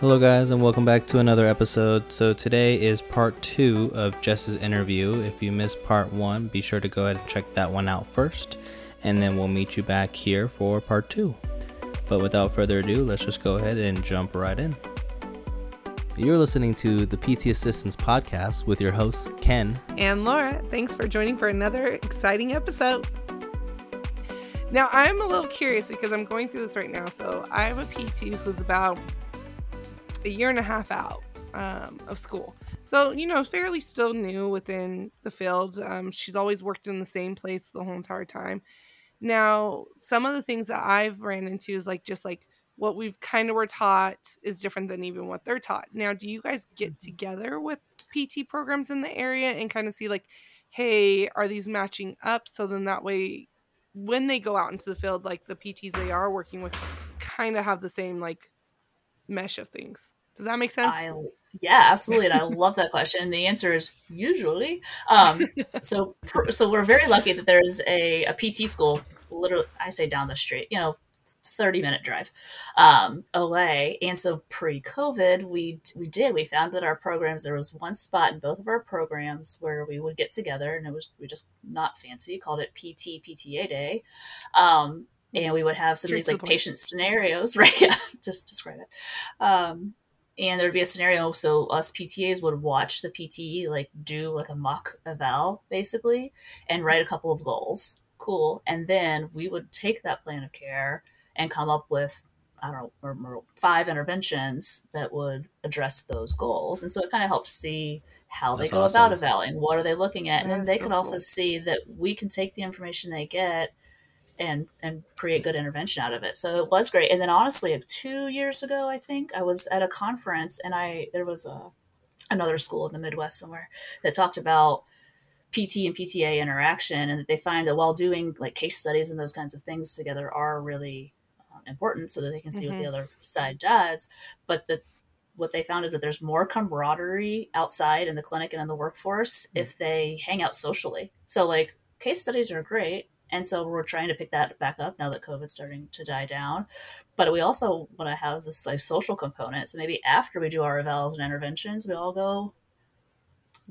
Hello, guys, and welcome back to another episode. So, today is part two of Jess's interview. If you missed part one, be sure to go ahead and check that one out first, and then we'll meet you back here for part two. But without further ado, let's just go ahead and jump right in. You're listening to the PT Assistance Podcast with your hosts, Ken and Laura. Thanks for joining for another exciting episode. Now, I'm a little curious because I'm going through this right now. So, I have a PT who's about a year and a half out um, of school. So, you know, fairly still new within the field. Um, she's always worked in the same place the whole entire time. Now, some of the things that I've ran into is like just like what we've kind of were taught is different than even what they're taught. Now, do you guys get mm-hmm. together with PT programs in the area and kind of see like, hey, are these matching up? So then that way, when they go out into the field, like the PTs they are working with, kind of have the same like mesh of things. Does that make sense? I, yeah, absolutely. And I love that question. The answer is usually. Um, so, so we're very lucky that there's a, a PT school, literally, I say down the street, you know, 30 minute drive um, away. And so pre COVID, we, we did, we found that our programs, there was one spot in both of our programs where we would get together and it was, we just not fancy, called it PT PTA day. Um, and we would have some of these like patient scenarios, right? Yeah, just describe it. Um, and there'd be a scenario so us PTAs would watch the PTE like do like a mock eval basically and write a couple of goals. Cool. And then we would take that plan of care and come up with I don't know, five interventions that would address those goals. And so it kind of helps see how That's they go awesome. about evaluating, what are they looking at, and then they so could also cool. see that we can take the information they get and and create good intervention out of it. So it was great. And then honestly, two years ago, I think I was at a conference and I there was a another school in the Midwest somewhere that talked about PT and PTA interaction, and that they find that while doing like case studies and those kinds of things together are really um, important, so that they can see mm-hmm. what the mm-hmm. other side does. But that what they found is that there's more camaraderie outside in the clinic and in the workforce mm-hmm. if they hang out socially. So like case studies are great and so we're trying to pick that back up now that COVID's starting to die down. But we also want to have this like social component. So maybe after we do our evals and interventions, we all go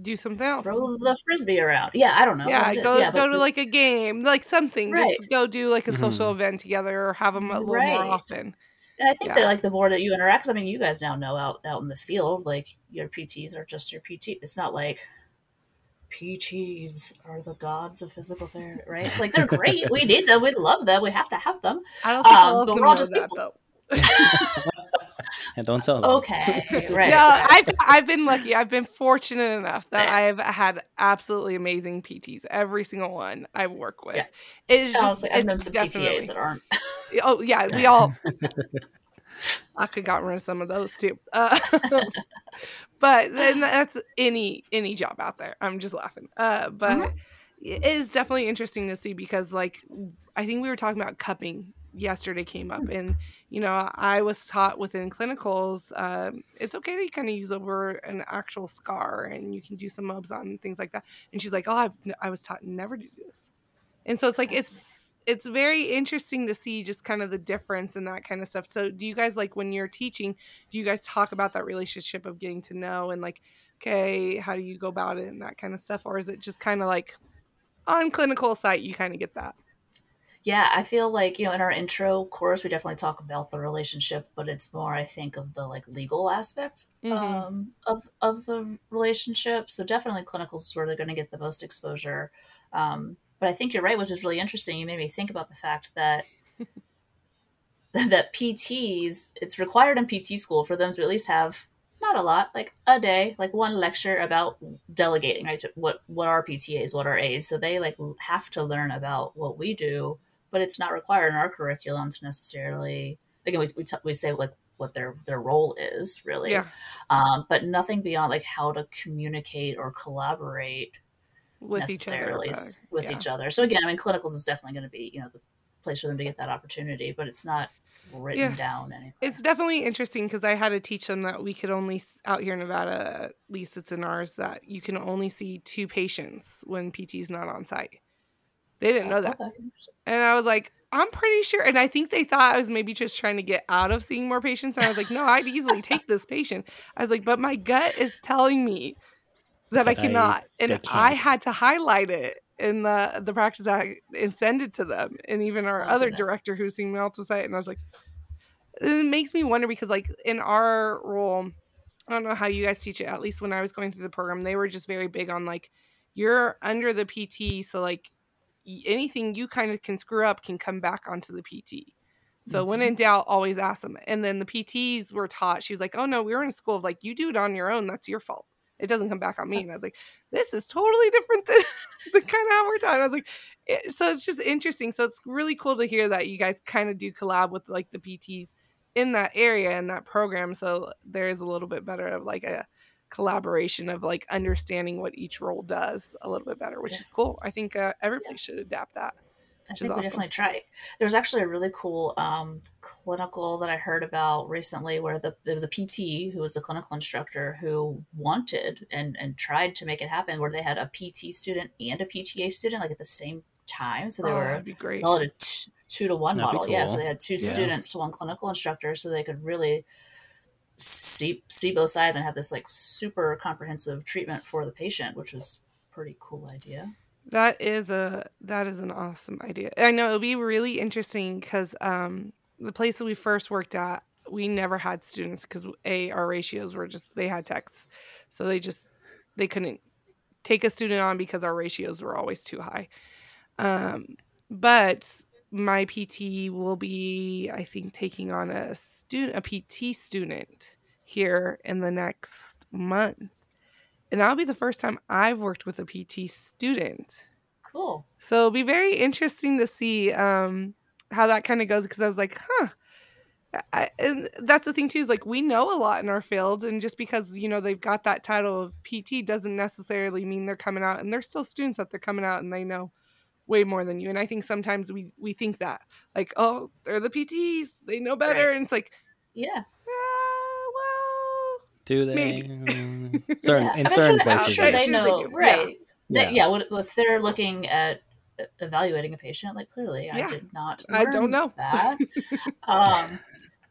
do something else. Throw the frisbee around. Yeah, I don't know. Yeah, go yeah, go to like a game, like something. Right. Just go do like a social mm-hmm. event together, or have them a little right. more often. And I think yeah. that like the more that you interact, because I mean, you guys now know out out in the field, like your PTs are just your PT. It's not like PTs are the gods of physical therapy, right? Like they're great. we need them. We love them. We have to have them. I don't think um, all of them we're all just that, though. and don't tell them. Okay, right. No, I've I've been lucky. I've been fortunate enough that I've had absolutely amazing PTs. Every single one I work with. Yeah. It's just I've it's some definitely, PTAs that aren't. oh yeah, we all. I could got rid of some of those too. Uh, but then that's any any job out there. I'm just laughing. Uh, but mm-hmm. it is definitely interesting to see because like I think we were talking about cupping yesterday came up and you know i was taught within clinicals um, it's okay to kind of use over an actual scar and you can do some mobs on things like that and she's like oh I've, i was taught never to do this and so it's like That's it's it's very interesting to see just kind of the difference and that kind of stuff. So, do you guys like when you're teaching, do you guys talk about that relationship of getting to know and like, okay, how do you go about it and that kind of stuff? Or is it just kind of like on clinical site, you kind of get that? Yeah, I feel like, you know, in our intro course, we definitely talk about the relationship, but it's more, I think, of the like legal aspect mm-hmm. um, of, of the relationship. So, definitely clinicals is where they're going to get the most exposure. Um, but I think you're right, which is really interesting. You made me think about the fact that that PTs, it's required in PT school for them to at least have not a lot, like a day, like one lecture about delegating, right? So what what are PTAs, what are aides? So they like have to learn about what we do, but it's not required in our curriculum to necessarily. Again, we we, t- we say like what their their role is really, yeah. um, but nothing beyond like how to communicate or collaborate with necessarily each other, with yeah. each other. So again, I mean, clinicals is definitely going to be you know the place for them to get that opportunity, but it's not written yeah. down anywhere. It's definitely interesting because I had to teach them that we could only out here in Nevada, at least it's in ours, that you can only see two patients when PT is not on site. They didn't know that. And I was like, I'm pretty sure. And I think they thought I was maybe just trying to get out of seeing more patients. And I was like, no, I'd easily take this patient. I was like, but my gut is telling me that, I cannot. I, and I had to highlight it in the the practice act and send it to them. And even our oh, other goodness. director who's seen me also say it. And I was like, it makes me wonder because like in our role, I don't know how you guys teach it. At least when I was going through the program, they were just very big on like, you're under the PT. So like anything you kind of can screw up can come back onto the PT. So mm-hmm. when in doubt, always ask them. And then the PTs were taught, she was like, oh no, we were in a school of like, you do it on your own. That's your fault. It doesn't come back on me. And I was like, this is totally different than the kind of how we're talking. I was like, it, so it's just interesting. So it's really cool to hear that you guys kind of do collab with like the PTs in that area and that program. So there is a little bit better of like a collaboration of like understanding what each role does a little bit better, which yeah. is cool. I think uh, everybody yeah. should adapt that. I think we definitely try. There was actually a really cool um, clinical that I heard about recently where the, there was a PT who was a clinical instructor who wanted and, and tried to make it happen where they had a PT student and a PTA student like at the same time. So they oh, were that'd be great. called a t- two to one that'd model. Cool. Yeah. So they had two yeah. students to one clinical instructor so they could really see see both sides and have this like super comprehensive treatment for the patient, which was pretty cool idea. That is a that is an awesome idea. I know it'll be really interesting because um, the place that we first worked at, we never had students because a our ratios were just they had texts, so they just they couldn't take a student on because our ratios were always too high. Um, but my PT will be, I think, taking on a student, a PT student here in the next month and that'll be the first time I've worked with a PT student. Cool. So it'll be very interesting to see um, how that kind of goes because I was like, huh. I, and that's the thing too is like we know a lot in our field and just because you know they've got that title of pt doesn't necessarily mean they're coming out and they're still students that they're coming out and they know way more than you and i think sometimes we we think that like oh they're the pts they know better right. and it's like yeah do they? Maybe. certain yeah. in I'm certain sure places. I'm sure they know, right? Yeah. They, yeah. What, if they're looking at evaluating a patient, like clearly, yeah. I did not. I don't know that. um,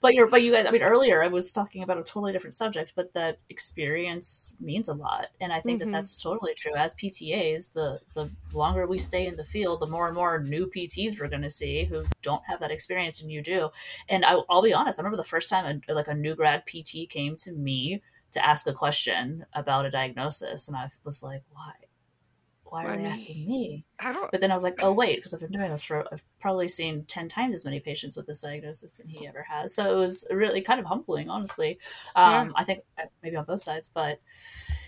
but you're, but you guys. I mean, earlier I was talking about a totally different subject, but that experience means a lot, and I think mm-hmm. that that's totally true. As PTAs, the the longer we stay in the field, the more and more new PTs we're going to see who don't have that experience, and you do. And I, will be honest, I remember the first time a, like a new grad PT came to me to ask a question about a diagnosis, and I was like, why? Why are they asking me? I don't. But then I was like, oh wait, because I've been doing this for I've probably seen ten times as many patients with this diagnosis than he ever has. So it was really kind of humbling, honestly. Um, yeah. I think uh, maybe on both sides, but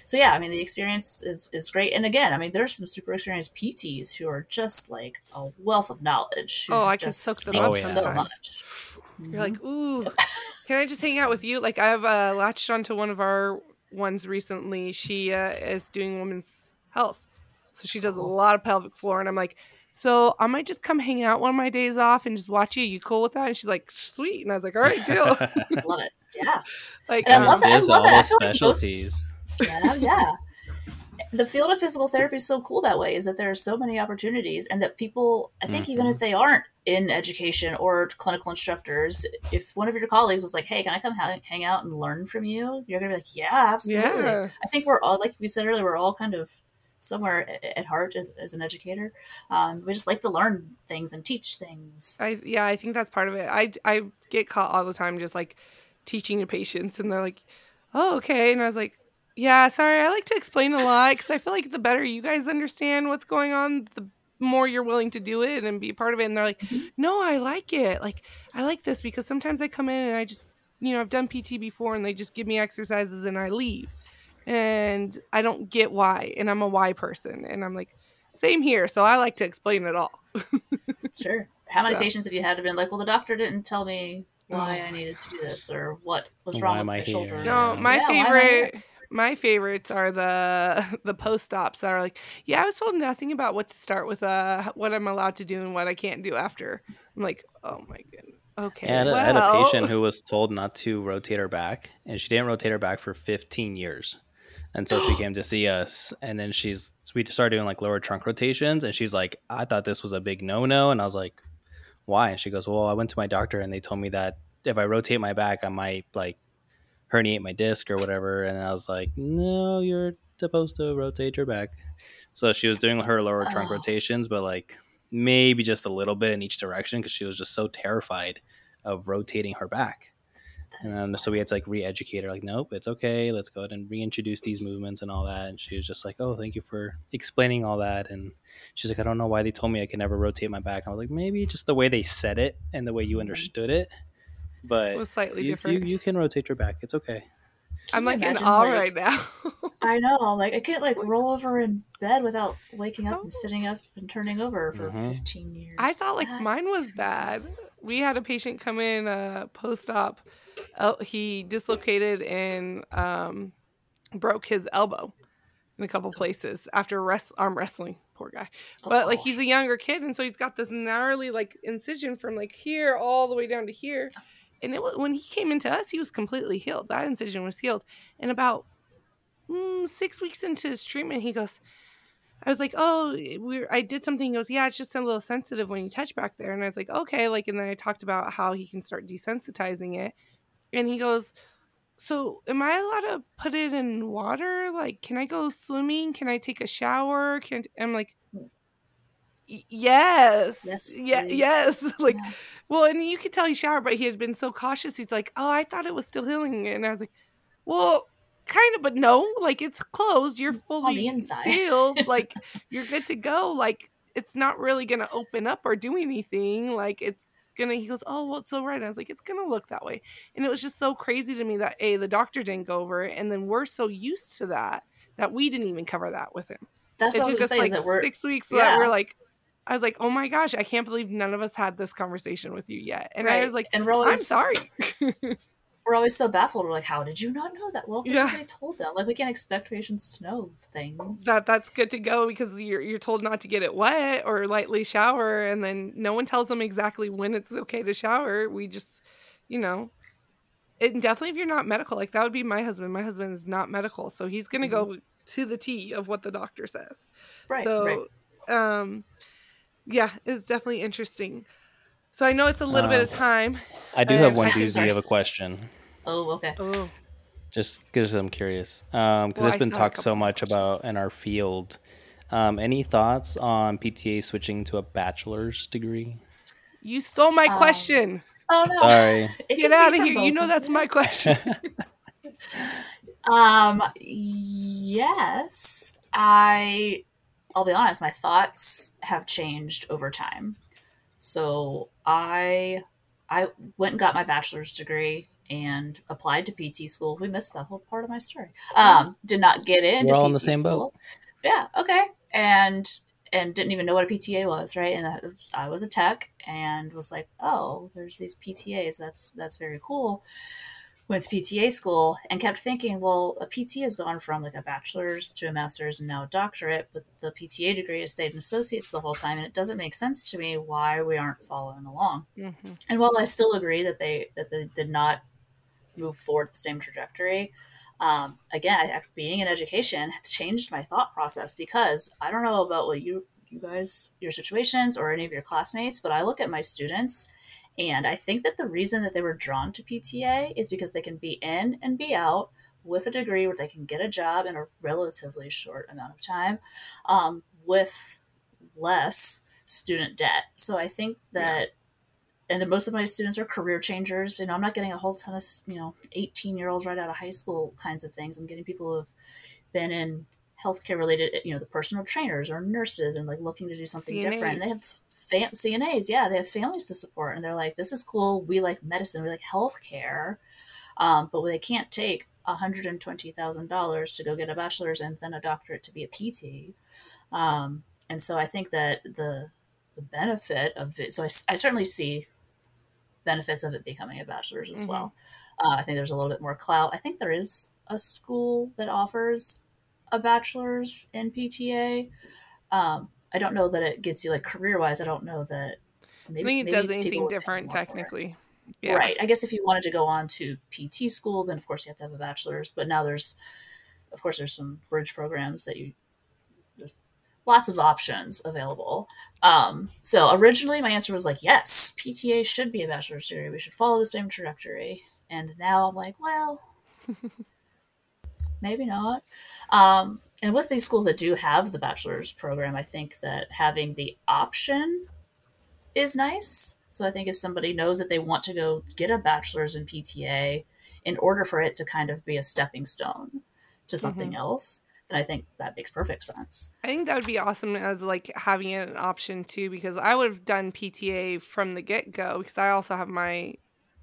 so yeah, I mean the experience is is great. And again, I mean there's some super experienced PTs who are just like a wealth of knowledge. Oh, I can soak them up so much. You're like, ooh, can I just hang out with you? Like I've uh, latched onto one of our ones recently. She uh, is doing women's health so she does a lot of pelvic floor. And I'm like, so I might just come hang out one of my days off and just watch you. You cool with that? And she's like, sweet. And I was like, all right, deal. love it. Yeah. Like, and I love that. I love that. specialties. Like most, yeah, yeah. The field of physical therapy is so cool that way. Is that there are so many opportunities, and that people, I think, mm-hmm. even if mm-hmm. they aren't in education or clinical instructors, if one of your colleagues was like, "Hey, can I come ha- hang out and learn from you?" You're gonna be like, "Yeah, absolutely." Yeah. I think we're all, like we said earlier, we're all kind of somewhere at heart as, as an educator. Um, we just like to learn things and teach things. I yeah, I think that's part of it. I I get caught all the time just like teaching to patients, and they're like, "Oh, okay," and I was like. Yeah, sorry. I like to explain a lot because I feel like the better you guys understand what's going on, the more you're willing to do it and be part of it. And they're like, mm-hmm. no, I like it. Like, I like this because sometimes I come in and I just, you know, I've done PT before and they just give me exercises and I leave and I don't get why. And I'm a why person. And I'm like, same here. So I like to explain it all. sure. How many so. patients have you had to been like, well, the doctor didn't tell me why I needed to do this or what was wrong with my shoulder? No, my yeah, favorite my favorites are the the post ops that are like, yeah, I was told nothing about what to start with, uh, what I'm allowed to do and what I can't do after. I'm like, oh my goodness. Okay. I had, a, well. I had a patient who was told not to rotate her back, and she didn't rotate her back for 15 years And so she came to see us, and then she's we started doing like lower trunk rotations, and she's like, "I thought this was a big no no," and I was like, "Why?" And she goes, "Well, I went to my doctor, and they told me that if I rotate my back, I might like herniate my disc or whatever." And I was like, "No, you're supposed to rotate your back." So she was doing her lower trunk Oh. rotations, but like maybe just a little bit in each direction because she was just so terrified of rotating her back. And That's then, so we had to like re-educate her, like, nope, it's okay. Let's go ahead and reintroduce these movements and all that. And she was just like, oh, thank you for explaining all that. And she's like, I don't know why they told me I could never rotate my back. I was like, maybe just the way they said it and the way you understood it. But It was slightly you, different. You, you can rotate your back. It's okay. Can I'm like in imagine, awe like- right now. I know, like I can't like roll over in bed without waking up and sitting up and turning over for Mhm. 15 years. I thought like That's mine was crazy. bad. We had a patient come in uh, post op. Uh, he dislocated and um, broke his elbow in a couple places after rest- arm wrestling. Poor guy. Oh, But like he's a younger kid, and so he's got this gnarly like incision from like here all the way down to here. And it was, when he came into us, he was completely healed. That incision was healed. And about mm, six weeks into his treatment, he goes, I was like, oh, we I did something. He goes, yeah, it's just a little sensitive when you touch back there. And I was like, okay. Like, and then I talked about how he can start desensitizing it. And he goes, so am I allowed to put it in water? Like, can I go swimming? Can I take a shower? Can I am like, hmm. yes, Yes, yeah, yes. like, Yeah. well, and you could tell he showered, but he had been so cautious. He's like, oh, I thought it was still healing. And I was like, well, kind of, but no, like it's closed. You're the fully inside. sealed. Like you're good to go. Like it's not really gonna open up or do anything. Like it's gonna. He goes, oh, well, it's so right. And I was like, it's gonna look that way. And it was just so crazy to me that a the doctor didn't go over it, and then we're so used to that that we didn't even cover that with him. That's it took us say. like six weeks so that yeah. we're like. I was like, oh my gosh, I can't believe none of us had this conversation with you yet. And I was like, and we're I'm sorry. we're always so baffled. We're like, how did you not know that? Well, Yeah. somebody told them. Like we can't expect patients to know things. that that's good to go because you're you're told not to get it wet or lightly shower and then no one tells them exactly when it's okay to shower we just you know and definitely if you're not medical like that would be my husband my husband is not medical so he's gonna go to the t of what the doctor says right. so right. um yeah it's definitely interesting so i know it's a little bit of Uh, time I do Uh, have one I- doozy sorry. of a question. Oh, okay. oh Just because I'm curious. Um, because Well, it's been still have a talked so couple more much about in our field. Um, any thoughts on PTA switching to a bachelor's degree? you stole my Um, question Oh no. Sorry. Get out of here you know of that's my question Um, yes, I. I'll be honest. My thoughts have changed over time. So I, I went and got my bachelor's degree and applied to PT school. We missed that whole part of my story. Um, did not get into We're all PT in the same boat. Yeah. Okay. And and didn't even know what a PTA was, right? And that, I was a tech and was like, oh, there's these PTAs. That's that's very cool went to PTA school and kept thinking, well, a PT has gone from like a bachelor's to a master's and now a doctorate, but the PTA degree has stayed an associate's the whole time, and it doesn't make sense to me why we aren't following along. Mhm. And while I still agree that they that they did not move forward the same trajectory, um, again, I, being in education changed my thought process because I don't know about what you you guys your situations or any of your classmates, but I look at my students and I think that the reason that they were drawn to PTA is because they can be in and be out with a degree where they can get a job in a relatively short amount of time um, with less student debt. So I think that, and then most of my students are career changers. You know, I'm not getting a whole ton of, you know, 18 year olds right out of high school kinds of things. I'm getting people who have been in healthcare related, you know, the personal trainers or nurses and like looking to do something different. And they have fam- CNAs, yeah, they have families to support, and they're like, "This is cool. We like medicine. We like healthcare, um, but they can't take hundred and twenty thousand dollars to go get a bachelor's and then a doctorate to be a PT." Um, and so I think that the the benefit of it. So I, I certainly see benefits of it becoming a bachelor's as Mhm. well. Uh, I think there's a little bit more clout. I think there is a school that offers a bachelor's in PTA. Um, I don't know that it gets you like career wise. I don't know that. Maybe, I think it does anything different more for it. technically. Right. I guess if you wanted to go on to PT school, then of course you have to have a bachelor's. But now there's of course, there's some bridge programs that you there's lots of options available. Um, so originally, my answer was like, yes, PTA should be a bachelor's degree. We should follow the same trajectory. And now I'm like, well, maybe not. Um, and with these schools that do have the bachelor's program, I think that having the option is nice. So I think if somebody knows that they want to go get a bachelor's in PTA, in order for it to kind of be a stepping stone to something mm-hmm. else, then I think that makes perfect sense. I think that would be awesome as like having an option too, because I would have done PTA from the get go because I also have my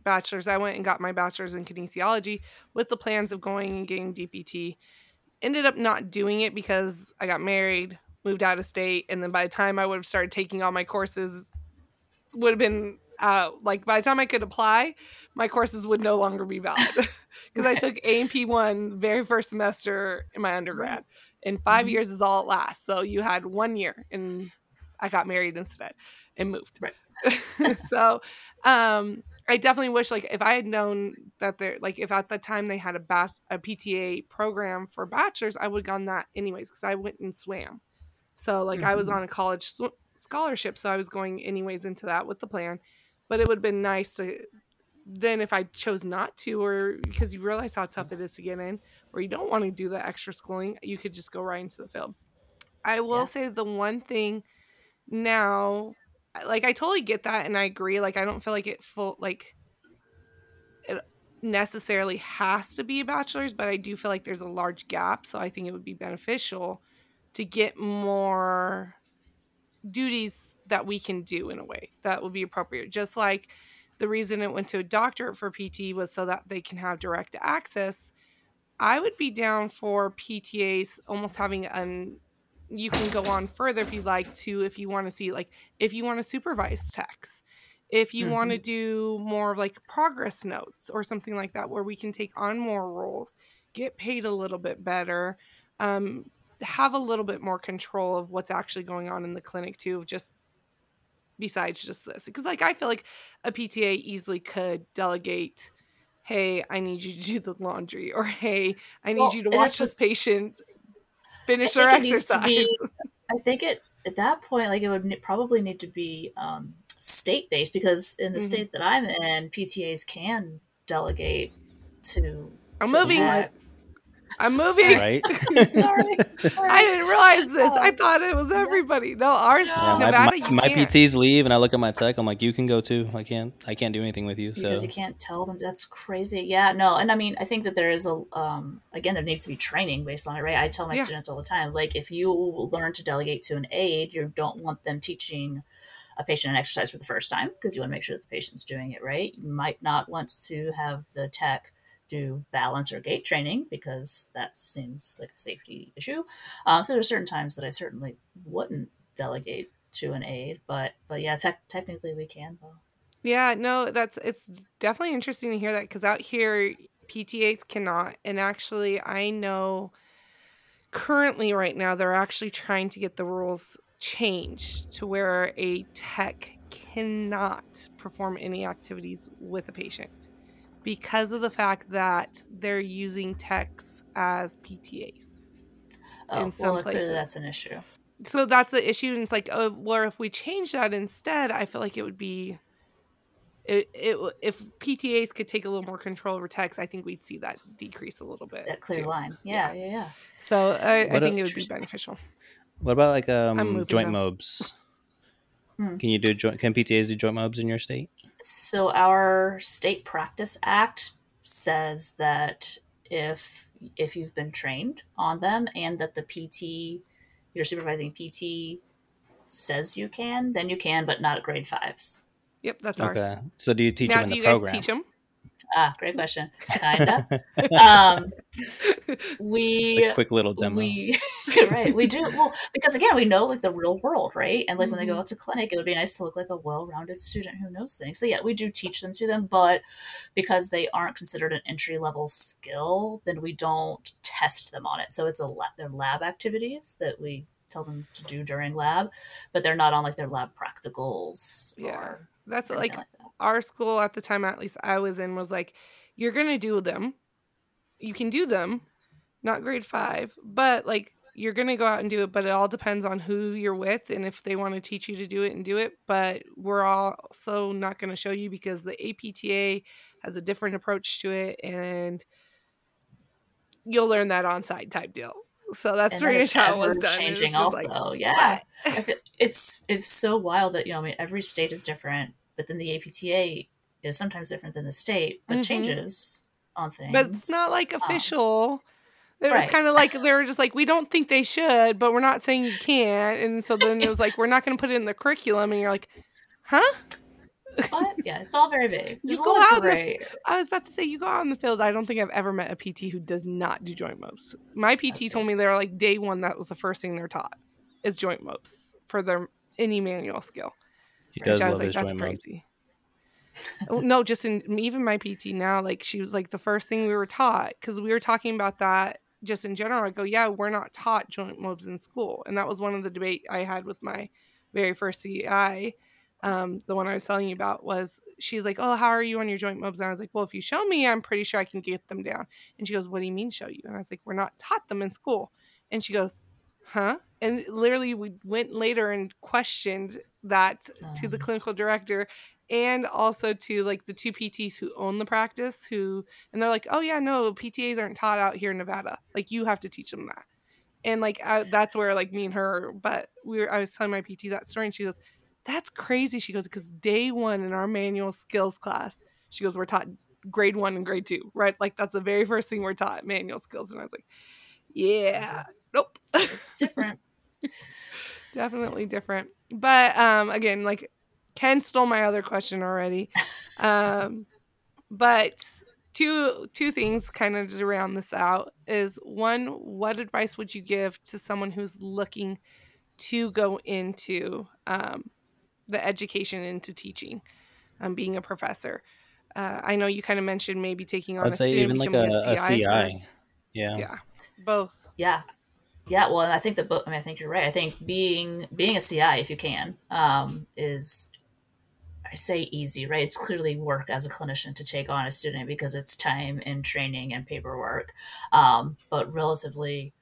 bachelor's. I went and got my bachelor's in kinesiology with the plans of going and getting DPT. Ended up not doing it because I got married, moved out of state, and then by the time I would have started taking all my courses, would have been uh, like by the time I could apply, my courses would no longer be valid because right. I took A&P one very first semester in my undergrad, and 5 mm-hmm. years is all it lasts. So you had one year, and I got married instead and moved. Right. so um, I definitely wish like if I had known that they're like if at the time they had a bat a PTA program for bachelors, I would have gone that anyways because I went and swam. So like mm-hmm. I was mm-hmm. on a college sw- scholarship, so I was going anyways into that with the plan. But it would have been nice to then if I chose not to, or because you realize how tough it is to get in, or you don't want to do the extra schooling, you could just go right into the field. I will yeah. say the one thing now like I totally get that and I agree. Like I don't feel like it full like it necessarily has to be a bachelor's, but I do feel like there's a large gap. So I think it would be beneficial to get more duties that we can do in a way that would be appropriate. Just like the reason it went to a doctorate for PT was so that they can have direct access. I would be down for PTAs almost having an you can go on further if you'd like to if you want to see like if you want to supervise techs if you mm-hmm. want to do more of like progress notes or something like that where we can take on more roles get paid a little bit better um, have a little bit more control of what's actually going on in the clinic too just besides just this because like i feel like a pta easily could delegate hey i need you to do the laundry or hey i need well, you to watch this patient finish our exercise. Be, I think it at that point, like it would probably need to be um, state based because in the mm-hmm. state that I'm in, PTAs can delegate to. I'm to moving. I'm moving. Right. Sorry. I didn't realize this. I oh. thought it was everybody. No, ours yeah, Nevada. My, my, my PTs leave, and I look at my tech. I'm like, you can go too. I can't. I can't do anything with you. So because you can't tell them. That's crazy. Yeah. No. And I mean, I think that there is a. Um. Again, there needs to be training based on it, right? I tell my yeah. students all the time, like, if you learn to delegate to an aide, you don't want them teaching a patient an exercise for the first time because you want to make sure that the patient's doing it right. You might not want to have the tech do balance or gait training because that seems like a safety issue. Um, so there's certain times that I certainly wouldn't delegate to an aide, but but yeah, te- technically we can though. Yeah, no, that's it's definitely interesting to hear that because out here PTAs cannot, and actually I know currently right now they're actually trying to get the rules changed to where a tech cannot perform any activities with a patient because of the fact that they're using techs as PTAs. Oh, in some well, places. that's an issue. So that's the issue, and it's like, oh, well, if we change that instead, I feel like it would be, it, it if PTAs could take a little more control over techs, I think we'd see that decrease a little bit. That clear too. line, yeah, yeah, yeah. yeah. So I, I think it would be beneficial. What about like um joint mobs? Hmm. Can you do joint? Can PTAs do joint mobs in your state? So our state practice act says that if if you've been trained on them and that the PT your supervising PT says you can, then you can, but not at grade fives. Yep, that's ours. Okay. So do you teach now, them in do the you program? guys teach them? Ah, great question. Kinda. um, we quick little demo. We right. We do well because again we know like the real world, right? And like mm-hmm. when they go mm-hmm. out to clinic, it would be nice to look like a well-rounded student who knows things. So yeah, we do teach them to them, but because they aren't considered an entry level skill, then we don't test them on it. So it's a lab, they're lab activities that we tell them to do during lab, but they're not on like their lab practicals. Yeah, that's like, like that. our school at the time, at least I was in, was like, you're gonna do them, you can do them, not grade five. But like you're gonna go out and do it, but it all depends on who you're with and if they want to teach you to do it and do it. But we're also not gonna show you because the APTA has a different approach to it and you'll learn that on site type deal. So that's and much how it was done. Changing also. like, yeah. Feel- it's it's so wild that you know I mean every state is different, but then the APTA is sometimes different than the state, but Mhm. changes on things. but it's not like Um, official. it was right. kind of like they were just like, we don't think they should, but we're not saying you can't. And so then it was like, we're not going to put it in the curriculum. And you're like, huh? But yeah, it's all very vague. You There's a go lot of out in the- I was about to say, you go out in the field. I don't think I've ever met a PT who does not do joint mobs. My PT told me they were like day one. That was the first thing they're taught is joint mobs for their any manual skill. He Which does I was love like, his that's joint mobs. crazy. Oh, no, just in even my PT now, like she was like the first thing we were taught because we were talking about that just in general. I go, yeah, we're not taught joint mobs in school, and that was one of the debate I had with my very first CI. Um, the one I was telling you about was she's like, oh, how are you on your joint mobs? And I was like, well, if you show me, I'm pretty sure I can get them down. And she goes, what do you mean show you? And I was like, we're not taught them in school. And she goes, huh? And literally, we went later and questioned that to the Um. clinical director and also to like the two PTs who own the practice who and they're like, "Oh yeah, no, PTAs aren't taught out here in Nevada. Like you have to teach them that." And like I, that's where like me and her, but we were I was telling my PT that story and she goes, "That's crazy." She goes, "Because day 1 in our manual skills class, she goes, we're taught grade 1 and grade 2, right? Like that's the very first thing we're taught, manual skills." And I was like, "Yeah, nope." It's different. definitely different but um again like ken stole my other question already um but two two things kind of to round this out is one what advice would you give to someone who's looking to go into um, the education into teaching um, being a professor uh, i know you kind of mentioned maybe taking on I'd a say student even like becoming a, a CI. first. Yeah. yeah both Yeah. Yeah, well, and I think that both. I mean, I think you're right. I think being being a CI, if you can, um, is I say easy, right? It's clearly work as a clinician to take on a student because it's time and training and paperwork, um, but relatively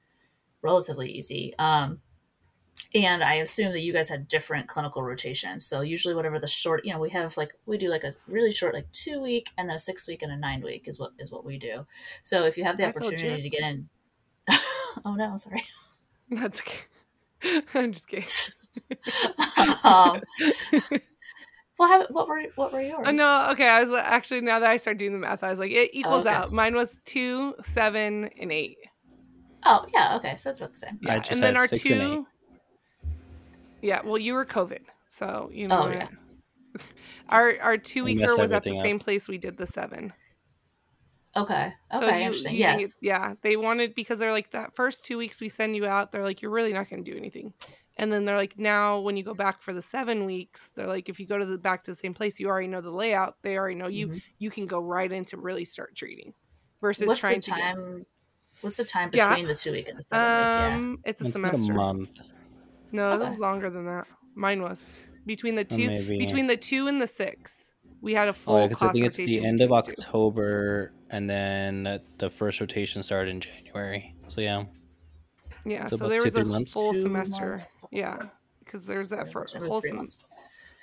relatively easy. Um, and I assume that you guys had different clinical rotations. So usually, whatever the short, you know, we have like we do like a really short, like two week, and then a six week and a nine week is what is what we do. So if you have the I opportunity to get in, oh no, sorry. that's okay i'm just kidding um, well, how, what were what were yours? Oh, no, okay. I was uh, actually now that I started doing the math, I was like, it equals okay. out. Mine was two, seven, and eight. Oh, yeah. Okay, so that's about the same. I Yeah, just and then our six and two. Yeah, well, you were COVID, so you know. Oh, yeah. Our our two weeker was at the up. same place we did the seven. Okay. Okay. So you, interesting. you yes. didn't yeah, they wanted because they're like that first two weeks we send you out. They're like, you're really not going to do anything. And then they're like, now when you go back for the seven weeks, they're like, if you go to the back to the same place, you already know the layout. They already know you. Mhm. You can go right into really start treating, versus What's trying the to get- time? What's the time Yeah. between the two week and the seven Um, it's a It's about semester. a month. No, it was longer than that. Mine was between the two, maybe. between the two and the six. We had a full Oh, because I think it's the end of between the two. October, and then the first rotation started in January. So yeah, Yeah, So so about there two, was a months? full Two semester. months. Yeah, because there's that for Every whole three sem- months.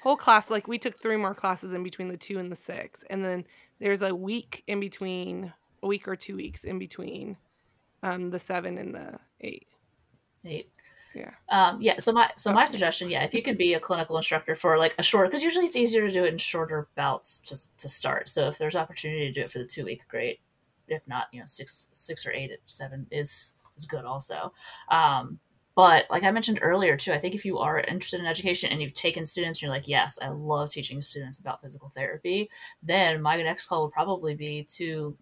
whole class. Like we took three more classes in between the two and the six, and then there's a week in between, a week or two weeks in between, um, the seven and the eight. Eight. Yeah. Um, yeah. So my so my suggestion, yeah, if you could be a clinical instructor for like a short, because usually it's easier to do it in shorter bouts to to start. So if there's opportunity to do it for the two week, great. If not, you know, six six or eight at seven is is good also. Um, but like I mentioned earlier too, I think if you are interested in education and you've taken students, and you're like, yes, I love teaching students about physical therapy. Then my next call would probably be to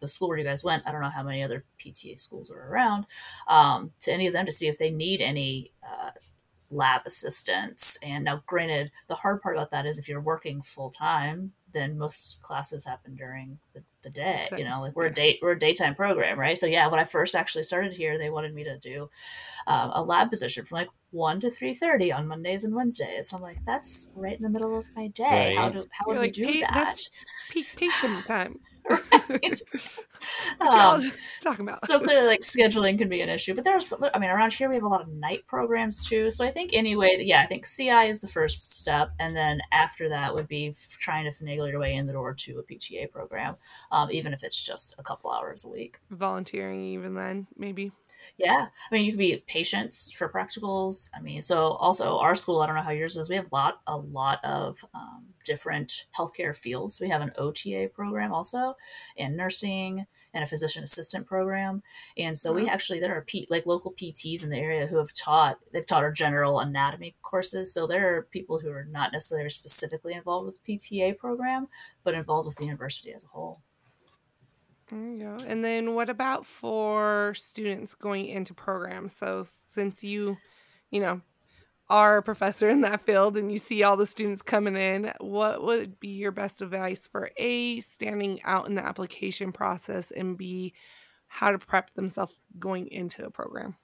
the school where you guys went. I don't know how many other PTA schools are around. Um, to any of them to see if they need any uh, lab assistance. And now, granted, the hard part about that is if you're working full time, then most classes happen during the, the day. So- you know, like we're a date we're a daytime program, right? So yeah, when I first actually started here, they wanted me to do um, a lab position from like one to three thirty on Mondays and Wednesdays. I'm like, that's right in the middle of my day. How do how You're would like, we do "Hey, that? that's Peak patient time. right? Um, talking about? so clearly, like scheduling can be an issue, but there's, I mean, around here we have a lot of night programs too. So I think anyway, yeah, I think CI is the first step, and then after that would be f- trying to finagle your way in the door to a PTA program, um, even if it's just a couple hours a week. Volunteering even then, maybe. Yeah, I mean, you could be patients for practicals. I mean, so also our school, I don't know how yours is. We have a lot, a lot of um, different healthcare fields. We have an OTA program also, and nursing, and a physician assistant program. And so we actually there are P, like local PTs in the area who have taught. They've taught our general anatomy courses. So there are people who are not necessarily specifically involved with the PTA program, but involved with the university as a whole. There you go. And then what about for students going into programs? So since you, you know, are a professor in that field and you see all the students coming in, what would be your best advice for A, standing out in the application process and B, how to prep themselves going into a program?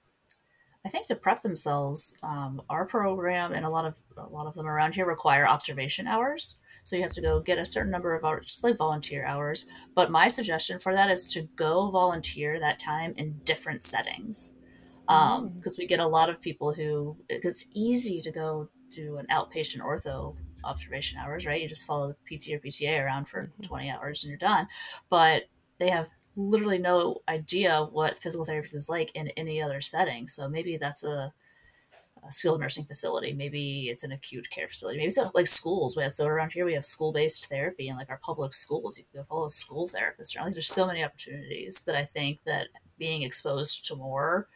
I think to prep themselves, um, our program and a lot of a lot of them around here require observation hours. So you have to go get a certain number of hours, just like volunteer hours. But my suggestion for that is to go volunteer that time in different settings, Mm. because we get a lot of people who it's easy to go do an outpatient ortho observation hours, right? You just follow the PT or PTA around for Mhm. 20 hours and you're done. But they have literally no idea what physical therapy is like in any other setting. So maybe that's a, a skilled nursing facility. Maybe it's an acute care facility. Maybe it's uh, like schools. We have, so around here we have school based therapy and like our public schools. You can go follow a school therapist. Like there's so many opportunities that I think that being exposed to more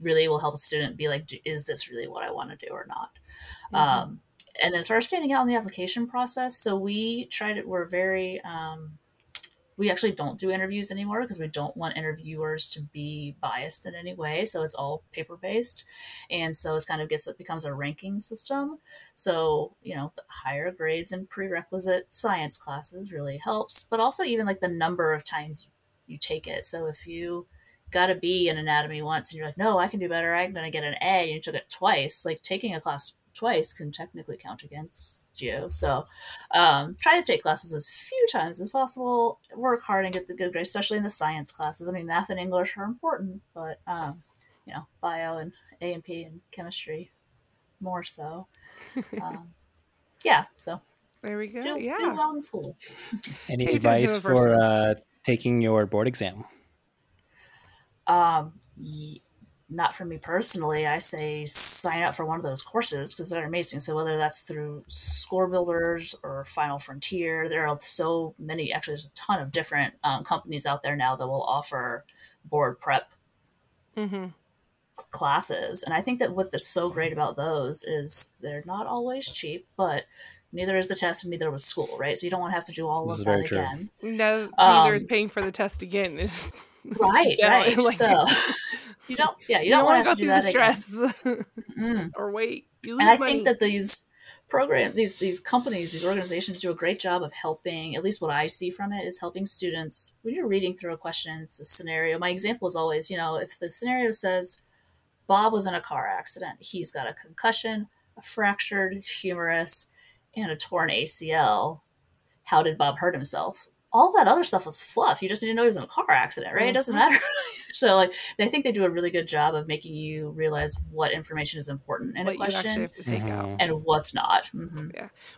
really will help a student be like, is this really what I want to do or not? Mhm. Um, and as far as standing out in the application process, so we tried it. We're very, um, we actually don't do interviews anymore because we don't want interviewers to be biased in any way. So it's all paper based, and so it's kind of gets it becomes a ranking system. So you know, higher grades and prerequisite science classes really helps, but also even like the number of times you take it. So if you got a B in anatomy once and you're like, no, I can do better. I'm going to get an A, and you took it twice. Like taking a class twice can technically count against you. So um, try to take classes as few times as possible. Work hard and get the good grades, especially in the science classes. I mean, math and English are important, but um, you know, bio and A and P and chemistry more so. Um, yeah, so There we go. do, yeah. do well in school. Any Hey, advice for uh, taking your board exam? Um, y- not for me personally. I say sign up for one of those courses because they're amazing. So whether that's through Score Builders or Final Frontier, there are so many. Actually, there's a ton of different um, companies out there now that will offer board prep Mm-hmm. classes. And I think that what's so great about those is they're not always cheap, but neither is the test and neither was school, right? So you don't want to have to do all This of that very true. again. No, Um, neither is paying for the test again. Is Right, Yeah, right. like- so you don't, yeah, you, you don't, want to go through the stress Mm. or wait. You lose and I money. think that these programs, these these companies these organizations do a great job of helping at least what i see from it is helping students when you're reading through a question it's a scenario my example is always you know if the scenario says bob was in a car accident he's got a concussion a fractured humerus and a torn acl how did bob hurt himself all that other stuff was fluff you just need to know he was in a car accident right it doesn't Mhm. matter so like i think they do a really good job of making you realize what information is important in what a question have to take out. Mhm. and what's not. hmm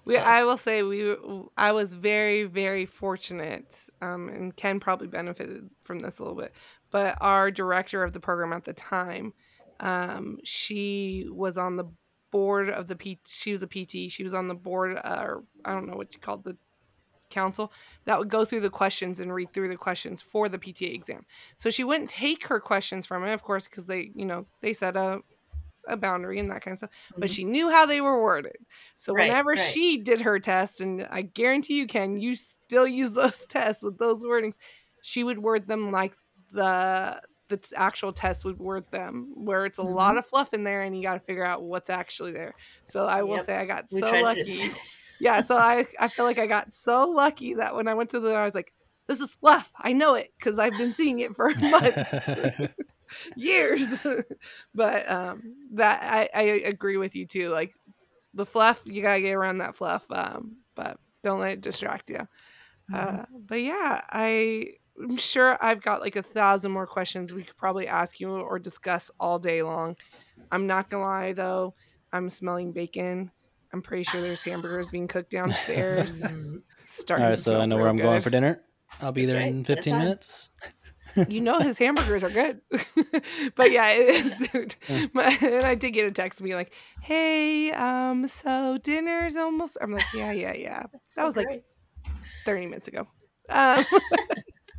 We, So- I will say we. I was very, very fortunate, um, and Ken probably benefited from this a little bit. But our director of the program at the time, um, she was on the board of the P. She was a PT. She was on the board, uh, or I don't know what you called the council that would go through the questions and read through the questions for the PTA exam. So she wouldn't take her questions from it, of course, because they, you know, they set a a boundary and that kind of stuff. But Mhm. she knew how they were worded. So Right, whenever right. she did her test, and I guarantee you Ken, you still use those tests with those wordings. She would word them like the the t- actual test would word them, where it's a lot of fluff in there, and you got to figure out what's actually there. So I will Yep. say I got We so lucky. the same thing. yeah, so I I feel like I got so lucky that when I went to the, I was like, this is fluff. I know it because I've been seeing it for months years. but um that I, I agree with you too. Like the fluff, you gotta get around that fluff. Um, but don't let it distract you. Uh, but yeah, I I'm sure I've got like a thousand more questions we could probably ask you or discuss all day long. I'm not gonna lie though, I'm smelling bacon. I'm pretty sure there's hamburgers being cooked downstairs. Starting All right, so I know where I'm going for dinner. I'll be That's there right, in 15 minutes. You know his hamburgers are good. but yeah, it is. My- and I did get a text being like, "Hey, um, so dinner's almost." I'm like, "Yeah, yeah, yeah." that's That so was like 30 minutes ago. Um,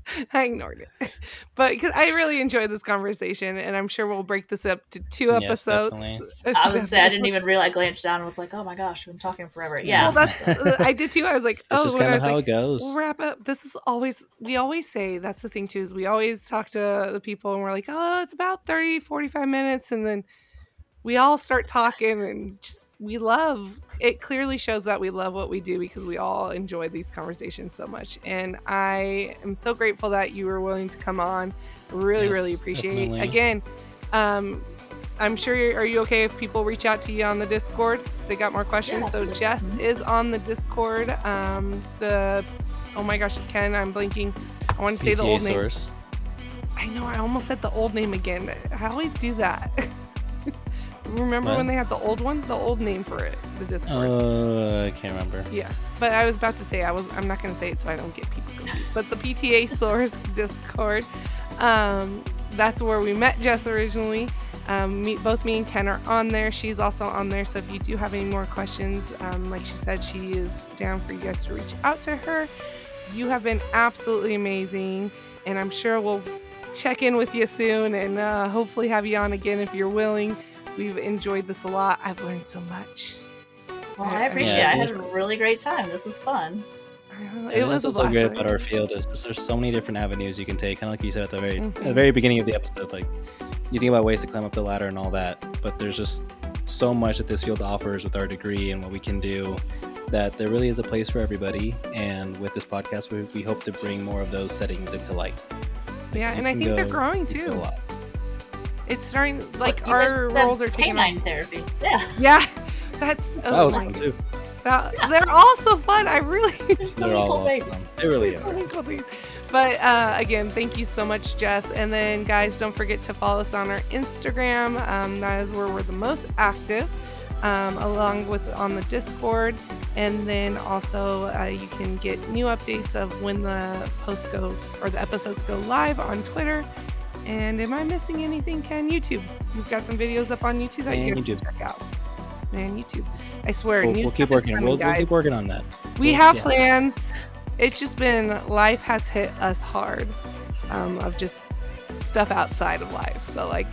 I ignored it, but because I really enjoyed this conversation, and I'm sure we'll break this up to two episodes. definitely. I was say I didn't even realize. I glanced down and was like, "Oh my gosh, we've been talking forever." Yeah, Well, that's uh, I did too. I was like, This oh, is when I kind of was how like, it goes. we'll wrap up. This is always we always say that's the thing too is we always talk to the people and we're like, oh, it's about 30, 45 minutes, and then we all start talking and just we love it clearly shows that we love what we do because we all enjoy these conversations so much and i am so grateful that you were willing to come on really really appreciate definitely. again um i'm sure you're, are you okay if people reach out to you on the discord they got more questions so absolutely. jess Mhm. is on the discord um the oh my gosh ken i'm blinking i want to say the PTA old name source. I know I almost said the old name again. I always do that. Remember What? when they had the old one? The old name for it, the Discord. Uh, I can't remember. yeah, but I was about to say I was. I'm not going to say it so I don't get people confused. But the PTA Source Discord, um, that's where we met Jess originally. Um, me, both me and Ken are on there. She's also on there. So if you do have any more questions, um, like she said, she is down for you guys to reach out to her. You have been absolutely amazing, and I'm sure we'll check in with you soon and uh, hopefully have you on again if you're willing. We've enjoyed this a lot. I've learned so much. Well, I appreciate yeah, it. I had a really great time. This was fun. Uh, And It was that's so blast. great about our field is just there's so many different avenues you can take. Kind of like you said at the very at the Mhm. very beginning of the episode, like you think about ways to climb up the ladder and all that, but there's just so much that this field offers with our degree and what we can do that there really is a place for everybody. And with this podcast, we, we hope to bring more of those settings into light. Yeah, and I can think they're growing into a too. Lot. It's starting like Even our the roles are taking canine off. therapy. Yeah, Yeah, that's That oh was my fun too. that- they're all so fun. I really there's so They're many all cool things. They really so are. many cool things. But uh, again, thank you so much, Jess. And then, guys, don't forget to follow us on our Instagram. Um, that is where we're the most active, um, along with on the Discord. And then also, uh, you can get new updates of when the posts go or the episodes go live on Twitter. And am I missing anything, Ken? YouTube. We've got some videos up on YouTube that you can YouTube. check out. Man, YouTube. I swear, We'll, we'll keep working. coming, We'll, we'll keep working on that. We Well, have yeah. plans. It's just been life has hit us hard um, of just stuff outside of life. So like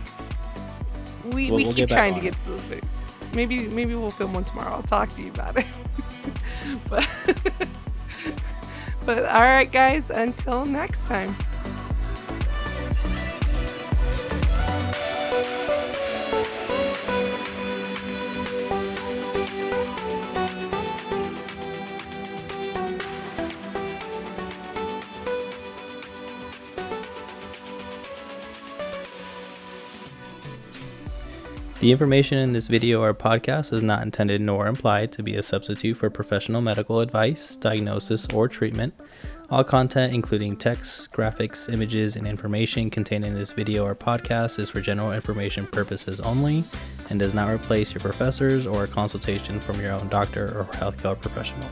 we, we keep trying to get to those videos. Maybe maybe we'll film one tomorrow. I'll talk to you about it. but but all right, guys. Until next time. The information in this video or podcast is not intended nor implied to be a substitute for professional medical advice, diagnosis, or treatment. All content, including text, graphics, images, and information contained in this video or podcast, is for general information purposes only and does not replace your professors or a consultation from your own doctor or healthcare professional.